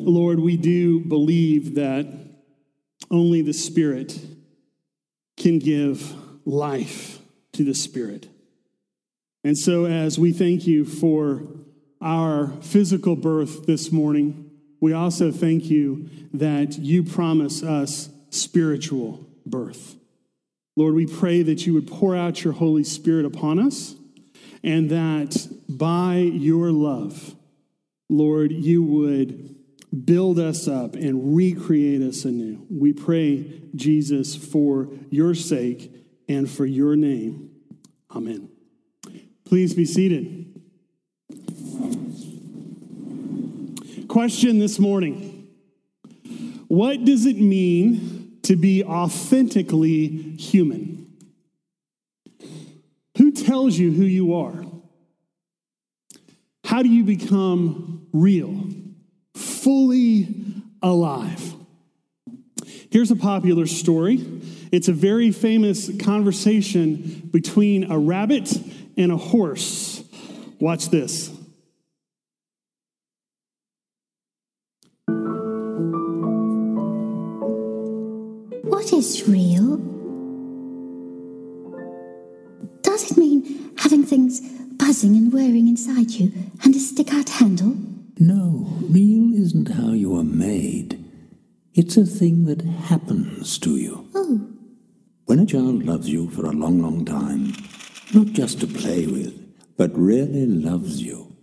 Lord, we do believe that only the Spirit can give life to the Spirit. And so, as we thank you for our physical birth this morning, we also thank you that you promise us spiritual birth. Lord, we pray that you would pour out your Holy Spirit upon us and that by your love, Lord, you would build us up and recreate us anew. We pray, Jesus, for your sake and for your name. Amen. Please be seated. Question this morning What does it mean to be authentically human? Who tells you who you are? How do you become real, fully alive? Here's a popular story. It's a very famous conversation between a rabbit and a horse. Watch this. What is real? Does it mean having things buzzing and whirring inside you and a stick out handle? No, real isn't how you are made. It's a thing that happens to you. Oh, When a child loves you for a long, long time, not just to play with, but really loves you,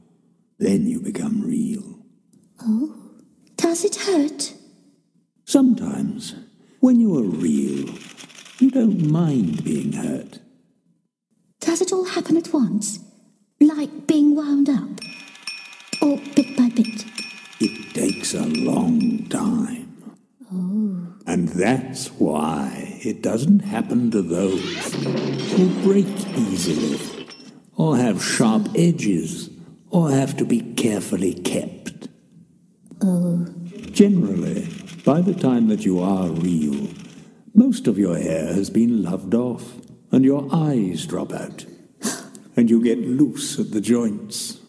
then you become real. Oh? Does it hurt? Sometimes, when you are real, you don't mind being hurt. Does it all happen at once? Like being wound up? Takes a long time. Oh. And that's why it doesn't happen to those who break easily, or have sharp edges, or have to be carefully kept. Oh. Generally, by the time that you are real, most of your hair has been loved off, and your eyes drop out, and you get loose at the joints,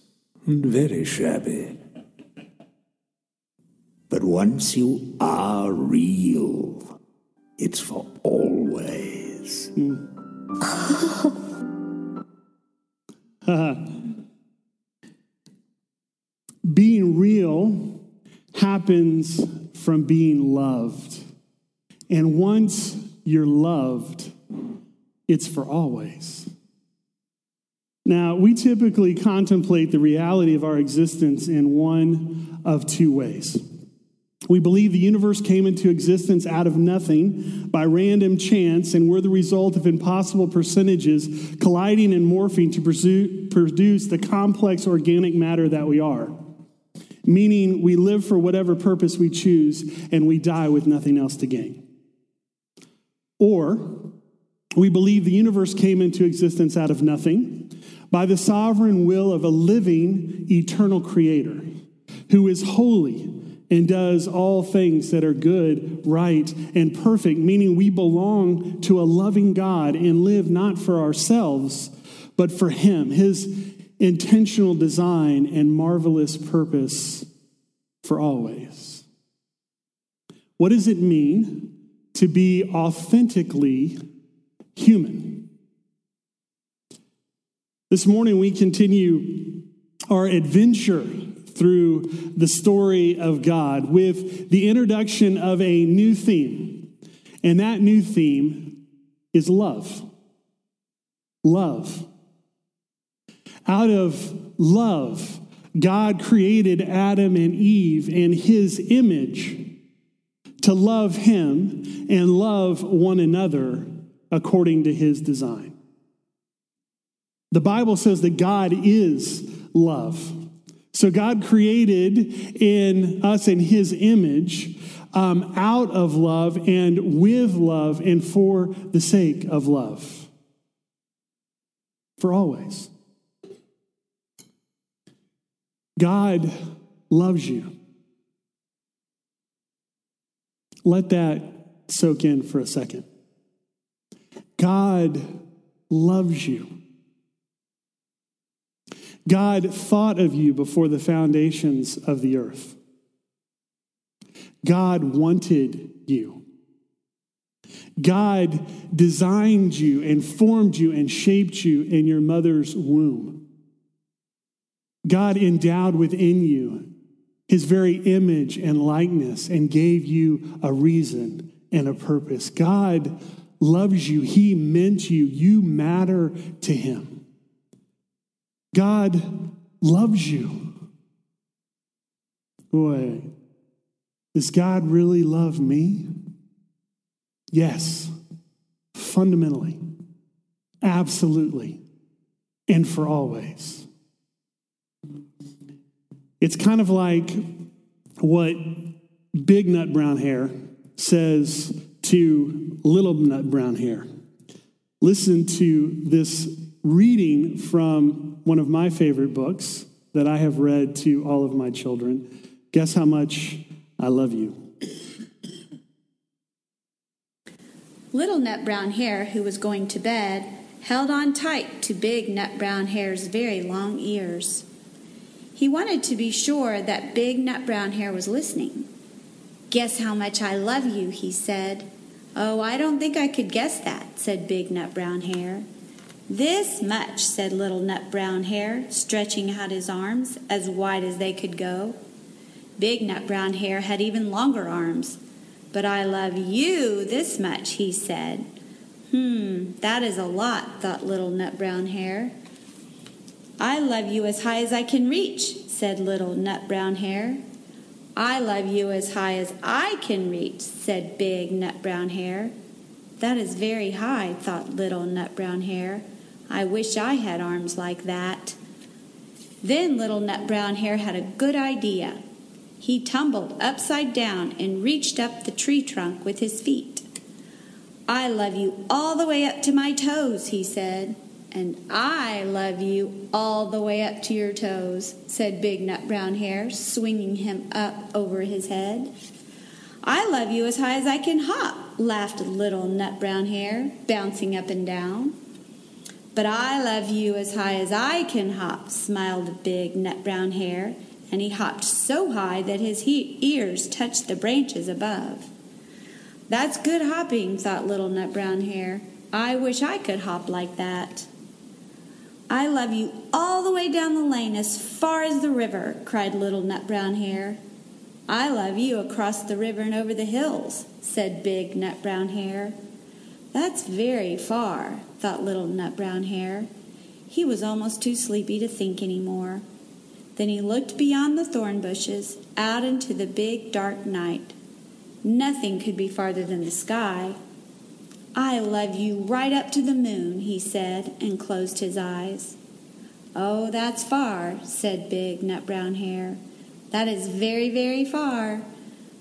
and very shabby. Once you are real, it's for always. Being real happens from being loved. And once you're loved, it's for always. Now, we typically contemplate the reality of our existence in one of two ways. We believe the universe came into existence out of nothing by random chance, and we're the result of impossible percentages colliding and morphing to produce the complex organic matter that we are. Meaning, we live for whatever purpose we choose, and we die with nothing else to gain. Or, we believe the universe came into existence out of nothing by the sovereign will of a living, eternal creator who is holy and does all things that are good, right, and perfect, meaning we belong to a loving God and live not for ourselves, but for Him, His intentional design and marvelous purpose for always. What does it mean to be authentically human? This morning, we continue our adventure through the story of God with the introduction of a new theme. And that new theme is love. Love. Out of love, God created Adam and Eve in his image to love him and love one another according to his design. The Bible says that God is love. So God created in us in his image um, out of love and with love and for the sake of love. For always. God loves you. Let that soak in for a second. God loves you. God thought of you before the foundations of the earth. God wanted you. God designed you and formed you and shaped you in your mother's womb. God endowed within you his very image and likeness and gave you a reason and a purpose. God loves you. He meant you. You matter to him. God loves you. Boy, does God really love me? Yes, fundamentally, absolutely, and for always. It's kind of like what big nut brown hare says to little nut brown hare. Listen to this reading from one of my favorite books that I have read to all of my children. Guess how much I love you. Little Nut Brown Hare, who was going to bed, held on tight to Big Nut Brown Hare's very long ears. He wanted to be sure that Big Nut Brown Hare was listening. Guess how much I love you, he said. Oh, I don't think I could guess that, said Big Nut Brown Hare. This much, said Little Nut Brown Hare, stretching out his arms as wide as they could go. Big Nut Brown Hare had even longer arms. But I love you this much, he said. Hmm, that is a lot, thought Little Nut Brown Hare. I love you as high as I can reach, said Little Nut Brown Hare. I love you as high as I can reach, said Big Nut Brown Hare. That is very high, thought Little Nut Brown Hare. I wish I had arms like that. Then Little Nut Brown Hare had a good idea. He tumbled upside down and reached up the tree trunk with his feet. I love you all the way up to my toes, he said. And I love you all the way up to your toes, said Big Nut Brown Hare, swinging him up over his head. I love you as high as I can hop, laughed Little Nut Brown Hare, bouncing up and down. But I love you as high as I can hop, smiled Big Nut Brown Hare, and he hopped so high that his he- ears touched the branches above. That's good hopping, thought Little Nut Brown Hare. I wish I could hop like that. I love you all the way down the lane as far as the river, cried Little Nut Brown Hare. I love you across the river and over the hills, said Big Nut Brown Hare. That's very far, thought Little Nut Brown Hare. He was almost too sleepy to think any more. Then he looked beyond the thorn bushes, out into the big dark night. Nothing could be farther than the sky, I love you right up to the moon, he said, and closed his eyes. Oh, that's far, said Big Nut Brown Hare. That is very, very far.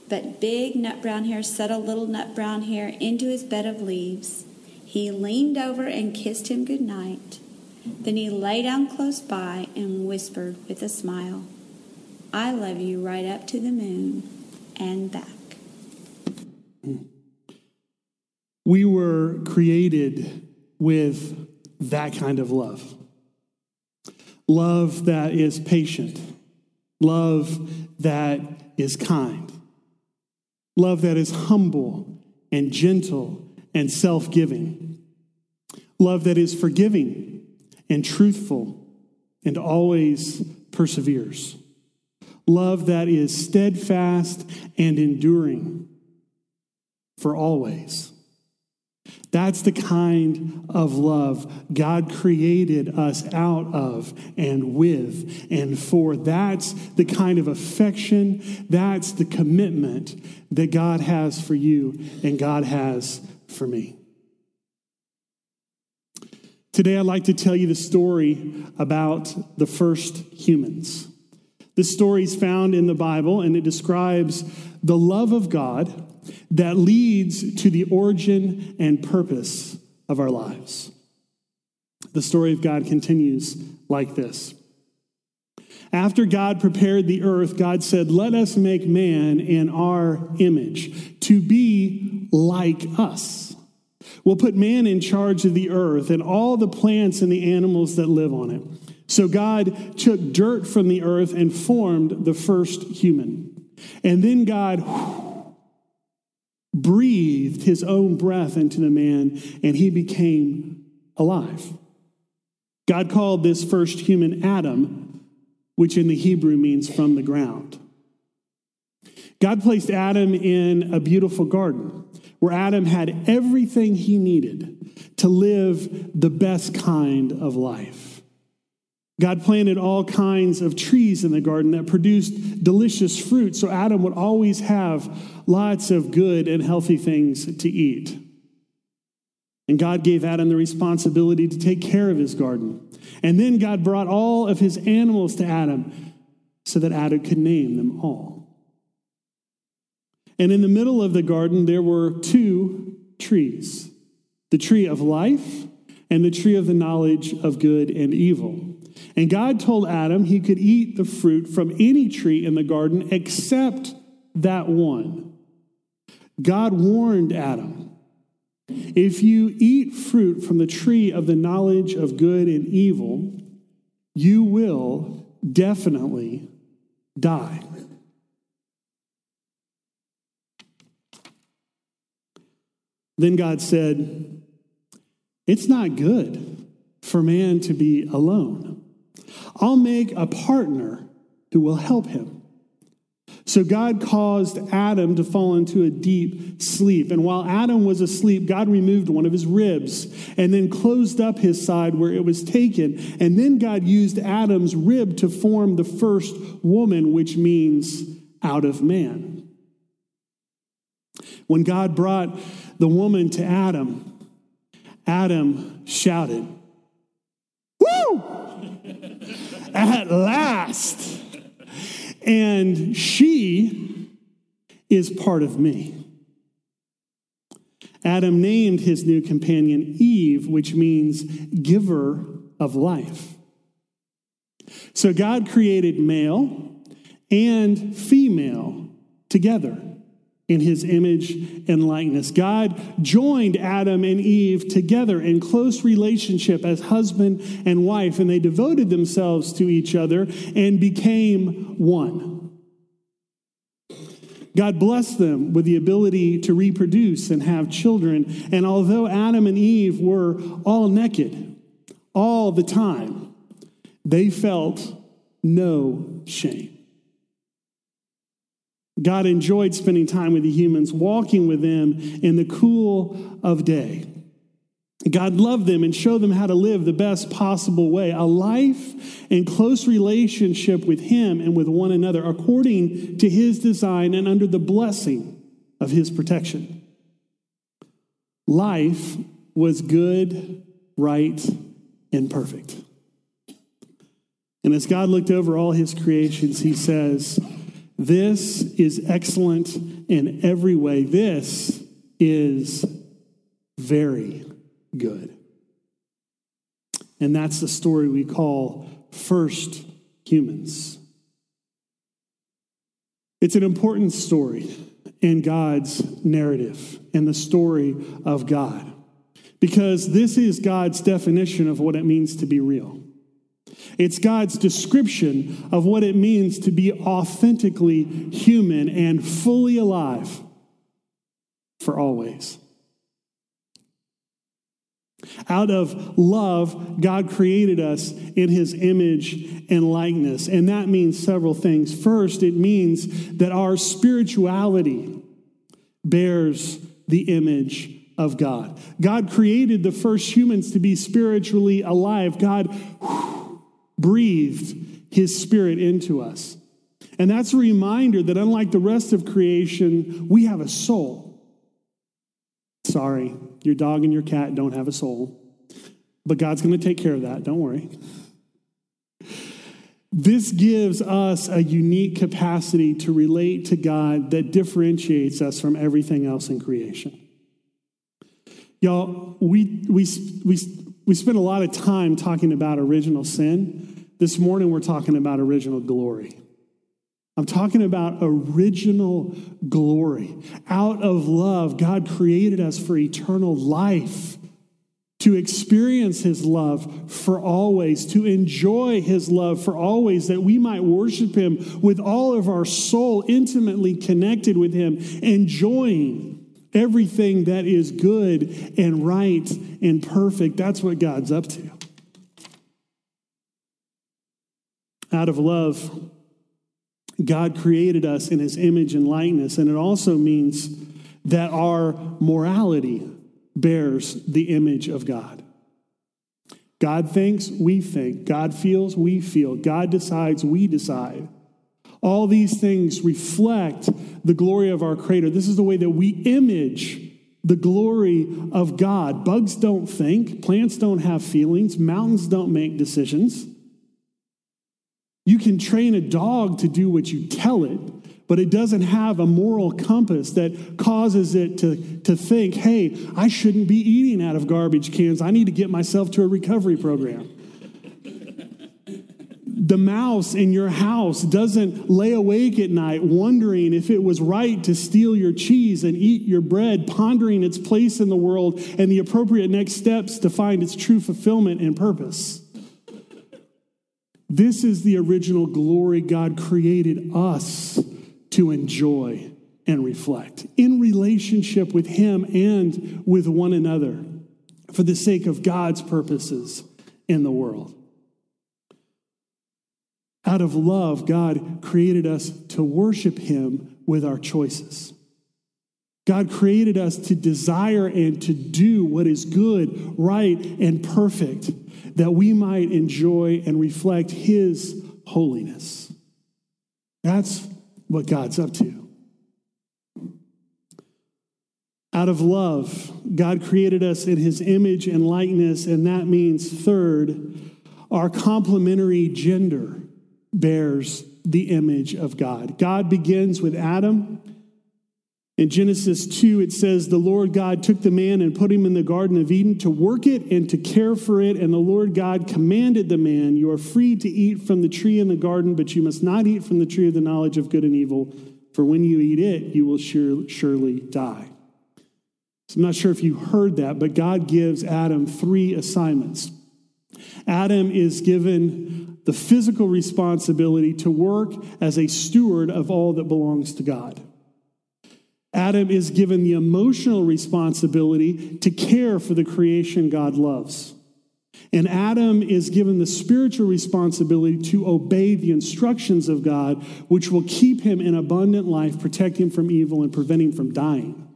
But Big Nut Brown Hare settled Little Nut Brown Hare into his bed of leaves. He leaned over and kissed him good night. Then he lay down close by and whispered with a smile, I love you right up to the moon and back. We were created with that kind of love love that is patient, love that is kind, love that is humble and gentle and self giving, love that is forgiving and truthful and always perseveres, love that is steadfast and enduring for always. That's the kind of love God created us out of and with and for. That's the kind of affection, that's the commitment that God has for you and God has for me. Today, I'd like to tell you the story about the first humans. This story is found in the Bible and it describes the love of God that leads to the origin and purpose of our lives. The story of God continues like this. After God prepared the earth, God said, Let us make man in our image to be like us. We'll put man in charge of the earth and all the plants and the animals that live on it. So God took dirt from the earth and formed the first human. And then God breathed his own breath into the man and he became alive. God called this first human Adam, which in the Hebrew means from the ground. God placed Adam in a beautiful garden where Adam had everything he needed to live the best kind of life. God planted all kinds of trees in the garden that produced delicious fruit, so Adam would always have lots of good and healthy things to eat. And God gave Adam the responsibility to take care of his garden. And then God brought all of his animals to Adam so that Adam could name them all. And in the middle of the garden, there were two trees the tree of life and the tree of the knowledge of good and evil. And God told Adam he could eat the fruit from any tree in the garden except that one. God warned Adam if you eat fruit from the tree of the knowledge of good and evil, you will definitely die. Then God said, It's not good for man to be alone. I'll make a partner who will help him. So God caused Adam to fall into a deep sleep. And while Adam was asleep, God removed one of his ribs and then closed up his side where it was taken. And then God used Adam's rib to form the first woman, which means out of man. When God brought the woman to Adam, Adam shouted, Woo! At last! And she is part of me. Adam named his new companion Eve, which means giver of life. So God created male and female together in his image and likeness. God joined Adam and Eve together in close relationship as husband and wife, and they devoted themselves to each other and became one. God blessed them with the ability to reproduce and have children. And although Adam and Eve were all naked all the time, they felt no shame. God enjoyed spending time with the humans, walking with them in the cool of day. God loved them and showed them how to live the best possible way, a life in close relationship with Him and with one another, according to His design and under the blessing of His protection. Life was good, right, and perfect. And as God looked over all His creations, He says, this is excellent in every way. This is very good. And that's the story we call First Humans. It's an important story in God's narrative and the story of God because this is God's definition of what it means to be real. It's God's description of what it means to be authentically human and fully alive for always. Out of love, God created us in his image and likeness. And that means several things. First, it means that our spirituality bears the image of God. God created the first humans to be spiritually alive. God breathed his spirit into us. And that's a reminder that unlike the rest of creation, we have a soul. Sorry, your dog and your cat don't have a soul, but God's going to take care of that. Don't worry. This gives us a unique capacity to relate to God that differentiates us from everything else in creation. Y'all, we, we, we, we spent a lot of time talking about original sin. This morning, we're talking about original glory. I'm talking about original glory. Out of love, God created us for eternal life, to experience His love for always, to enjoy His love for always, that we might worship Him with all of our soul, intimately connected with Him, enjoying everything that is good and right and perfect. That's what God's up to. Out of love, God created us in his image and likeness, and it also means that our morality bears the image of God. God thinks, we think. God feels, we feel. God decides, we decide. All these things reflect the glory of our Creator. This is the way that we image the glory of God. Bugs don't think, plants don't have feelings, mountains don't make decisions. You can train a dog to do what you tell it, but it doesn't have a moral compass that causes it to, to think, hey, I shouldn't be eating out of garbage cans. I need to get myself to a recovery program. The mouse in your house doesn't lay awake at night wondering if it was right to steal your cheese and eat your bread, pondering its place in the world and the appropriate next steps to find its true fulfillment and purpose. This is the original glory God created us to enjoy and reflect in relationship with Him and with one another for the sake of God's purposes in the world. Out of love, God created us to worship Him with our choices. God created us to desire and to do what is good, right, and perfect, that we might enjoy and reflect His holiness. That's what God's up to. Out of love, God created us in his image and likeness, and that means, third, our complementary gender bears the image of God. God begins with Adam in Genesis 2, it says, The Lord God took the man and put him in the Garden of Eden to work it and to care for it. And the Lord God commanded the man, You are free to eat from the tree in the garden, but you must not eat from the tree of the knowledge of good and evil, for when you eat it, you will sure, surely die. So I'm not sure if you heard that, but God gives Adam three assignments. Adam is given the physical responsibility to work as a steward of all that belongs to God. Adam is given the emotional responsibility to care for the creation God loves. And Adam is given the spiritual responsibility to obey the instructions of God, which will keep him in abundant life, protect him from evil, and prevent him from dying.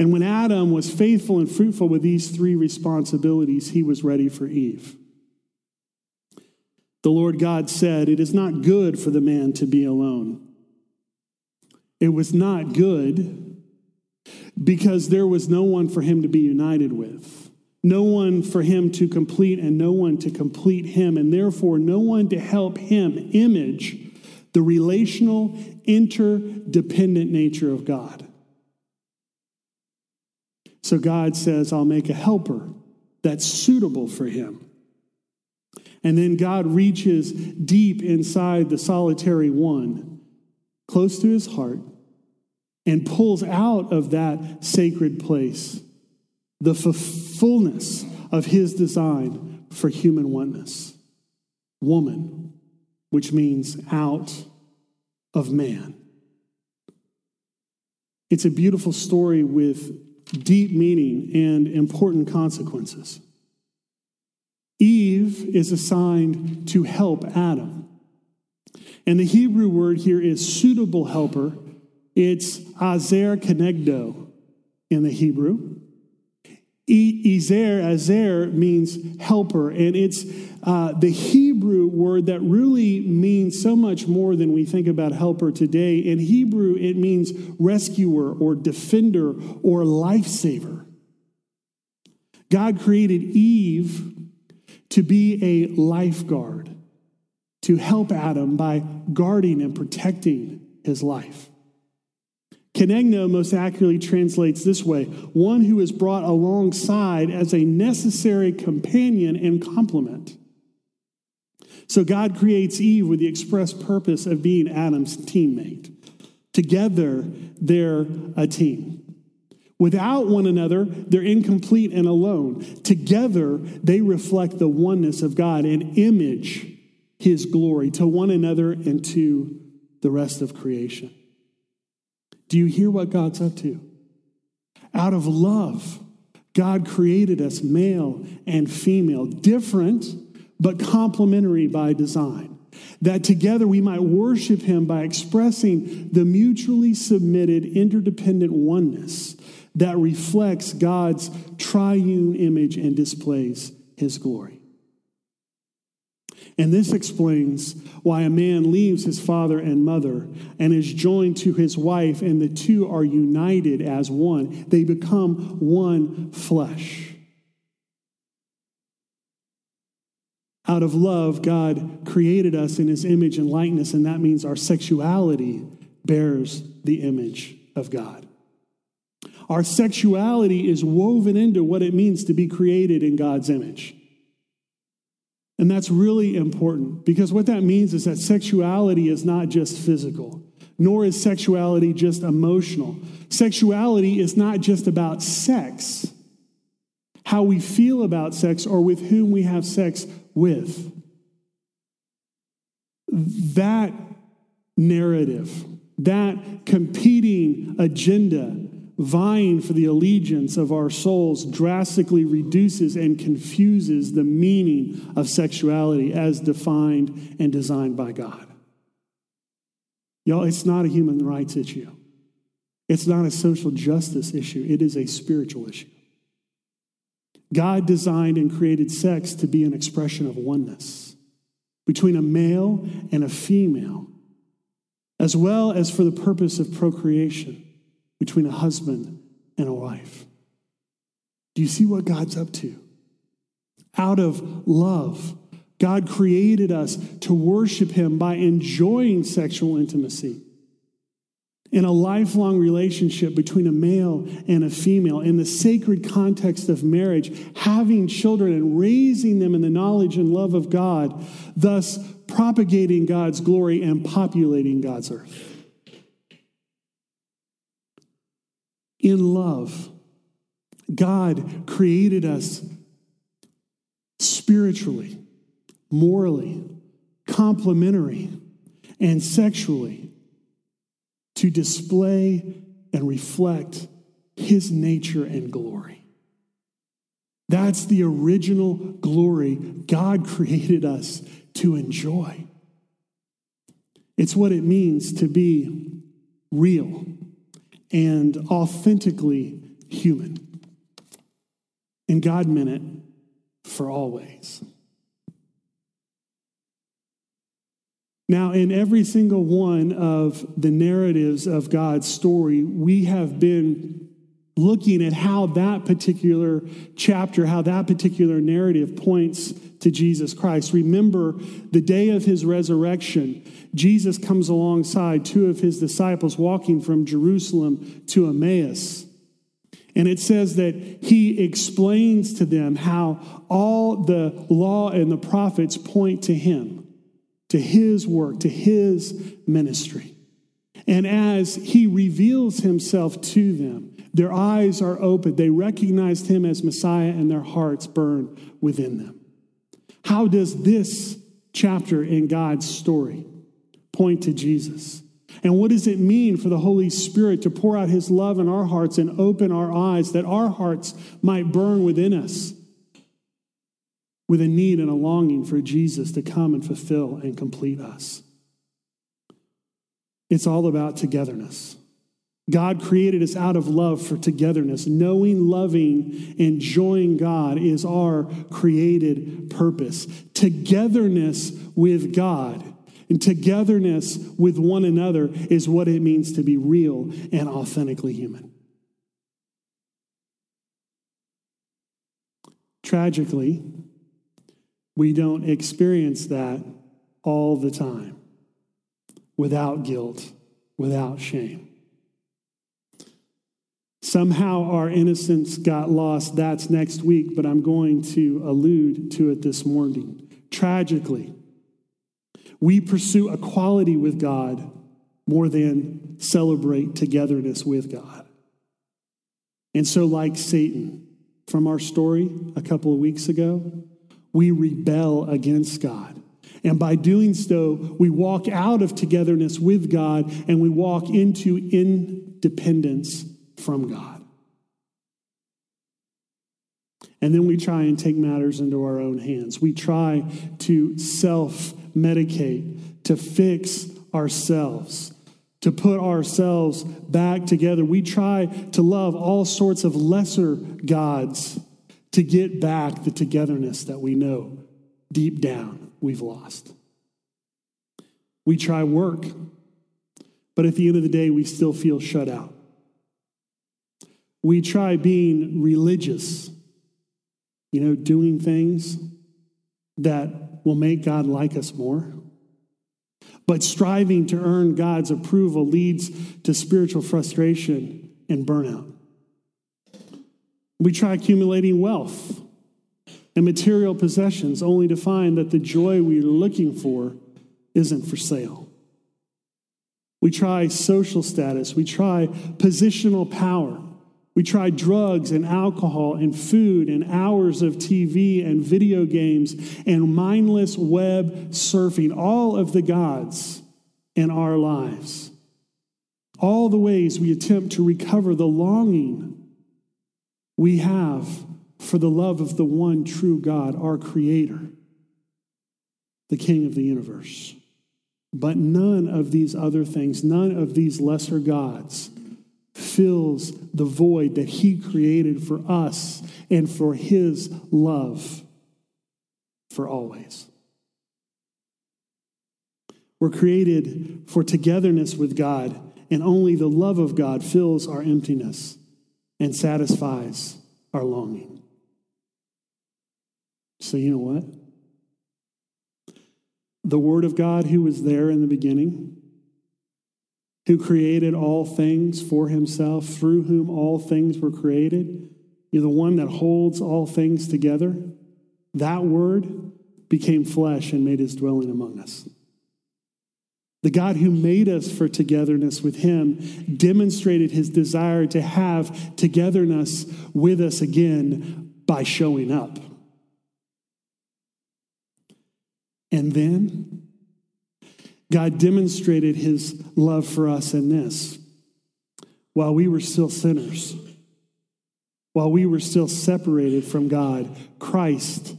And when Adam was faithful and fruitful with these three responsibilities, he was ready for Eve. The Lord God said, It is not good for the man to be alone. It was not good because there was no one for him to be united with, no one for him to complete, and no one to complete him, and therefore no one to help him image the relational, interdependent nature of God. So God says, I'll make a helper that's suitable for him. And then God reaches deep inside the solitary one, close to his heart, and pulls out of that sacred place the fullness of his design for human oneness. Woman, which means out of man. It's a beautiful story with deep meaning and important consequences. Eve is assigned to help Adam. And the Hebrew word here is suitable helper it's Azer Kenegdo in the Hebrew. Ezer, Azer means helper, and it's uh, the Hebrew word that really means so much more than we think about helper today. In Hebrew, it means rescuer or defender or lifesaver. God created Eve to be a lifeguard, to help Adam by guarding and protecting his life. Kenegdo most accurately translates this way one who is brought alongside as a necessary companion and complement. So God creates Eve with the express purpose of being Adam's teammate. Together, they're a team. Without one another, they're incomplete and alone. Together, they reflect the oneness of God and image his glory to one another and to the rest of creation. Do you hear what God's up to? Out of love, God created us male and female, different but complementary by design. That together we might worship Him by expressing the mutually submitted, interdependent oneness that reflects God's triune image and displays His glory. And this explains why a man leaves his father and mother and is joined to his wife, and the two are united as one. They become one flesh. Out of love, God created us in his image and likeness, and that means our sexuality bears the image of God. Our sexuality is woven into what it means to be created in God's image. And that's really important because what that means is that sexuality is not just physical, nor is sexuality just emotional. Sexuality is not just about sex, how we feel about sex or with whom we have sex with. That narrative, that competing agenda vying for the allegiance of our souls drastically reduces and confuses the meaning of sexuality as defined and designed by God. Y'all, it's not a human rights issue. It's not a social justice issue. It is a spiritual issue. God designed and created sex to be an expression of oneness between a male and a female, as well as for the purpose of procreation between a husband and a wife. Do you see what God's up to? Out of love, God created us to worship Him by enjoying sexual intimacy in a lifelong relationship between a male and a female, in the sacred context of marriage, having children and raising them in the knowledge and love of God, thus propagating God's glory and populating God's earth. In love. God created us spiritually, morally, complementary, and sexually to display and reflect his nature and glory. That's the original glory God created us to enjoy. It's what it means to be real and authentically human. And God meant it for always. Now, in every single one of the narratives of God's story, we have been looking at how that particular chapter, how that particular narrative points to Jesus Christ. Remember the day of his resurrection, Jesus comes alongside two of his disciples walking from Jerusalem to Emmaus. And it says that he explains to them how all the law and the prophets point to him, to his work, to his ministry. And as he reveals himself to them, their eyes are open. They recognized him as Messiah and their hearts burn within them. How does this chapter in God's story point to Jesus? And what does it mean for the Holy Spirit to pour out his love in our hearts and open our eyes that our hearts might burn within us with a need and a longing for Jesus to come and fulfill and complete us? It's all about togetherness. God created us out of love for togetherness. Knowing, loving, enjoying God is our created purpose. Togetherness with God and togetherness with one another is what it means to be real and authentically human. Tragically, we don't experience that all the time without guilt, without shame. Somehow our innocence got lost. That's next week, but I'm going to allude to it this morning. Tragically, we pursue equality with God more than celebrate togetherness with God. And so, like Satan from our story a couple of weeks ago, we rebel against God. And by doing so, we walk out of togetherness with God and we walk into independence from God. And then we try and take matters into our own hands. We try to self medicate, to fix ourselves, to put ourselves back together. We try to love all sorts of lesser gods to get back the togetherness that we know deep down we've lost. We try work, but at the end of the day, we still feel shut out. We try being religious, you know, doing things that will make God like us more. But striving to earn God's approval leads to spiritual frustration and burnout. We try accumulating wealth and material possessions only to find that the joy we are looking for isn't for sale. We try social status, we try positional power, we try drugs and alcohol and food and hours of TV and video games and mindless web surfing, all of the gods in our lives. All the ways we attempt to recover the longing we have for the love of the one true God, our Creator, the King of the universe. But none of these other things, none of these lesser gods, fills the void that He created for us and for His love for always. We're created for togetherness with God, and only the love of God fills our emptiness and satisfies our longing. So, you know what? The Word of God, who was there in the beginning, who created all things for himself, through whom all things were created, you're the one that holds all things together. That Word became flesh and made his dwelling among us. The God who made us for togetherness with Him demonstrated His desire to have togetherness with us again by showing up. And then God demonstrated His love for us in this. While we were still sinners, while we were still separated from God, Christ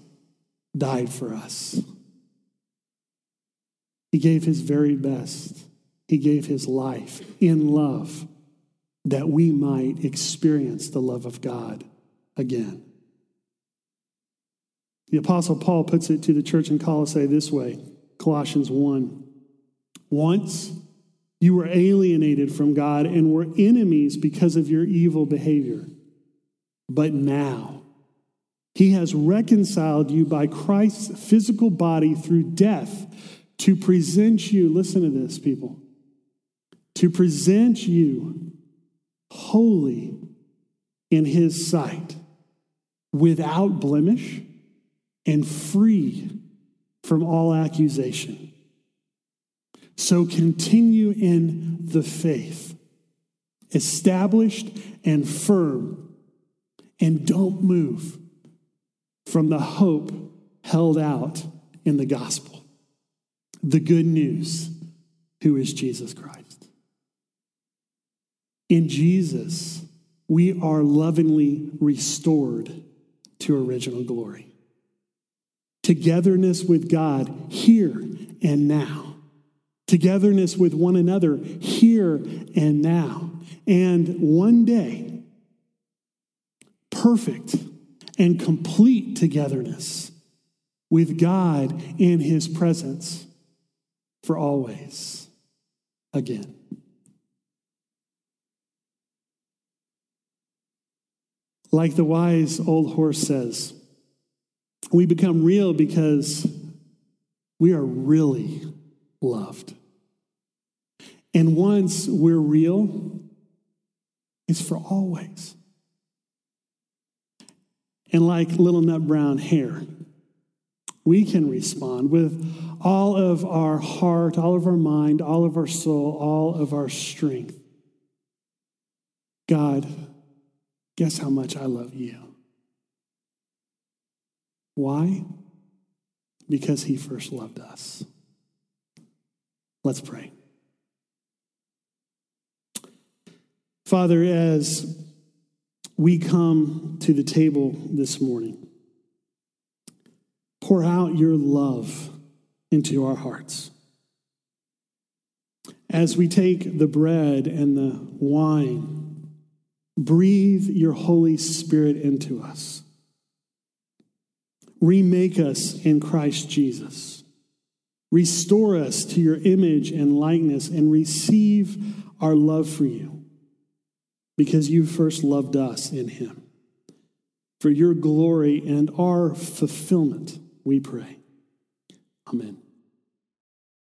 died for us. He gave his very best. He gave his life in love that we might experience the love of God again. The Apostle Paul puts it to the church in Colossae this way Colossians 1. Once you were alienated from God and were enemies because of your evil behavior. But now, he has reconciled you by Christ's physical body through death to present you, listen to this, people, to present you holy in his sight, without blemish and free from all accusation. So continue in the faith, established and firm, and don't move from the hope held out in the gospel the good news, who is Jesus Christ. In Jesus, we are lovingly restored to original glory. Togetherness with God here and now. Togetherness with one another here and now. And one day, perfect and complete togetherness with God in his presence for always again. Like the wise old horse says, we become real because we are really loved. And once we're real, it's for always. And like little nut brown hare, we can respond with all of our heart, all of our mind, all of our soul, all of our strength. God, guess how much I love you? Why? Because he first loved us. Let's pray. We come to the table this morning. Pour out your love into our hearts. As we take the bread and the wine, breathe your Holy Spirit into us. Remake us in Christ Jesus. Restore us to your image and likeness and receive our love for you because you first loved us in him. For your glory and our fulfillment, we pray. Amen.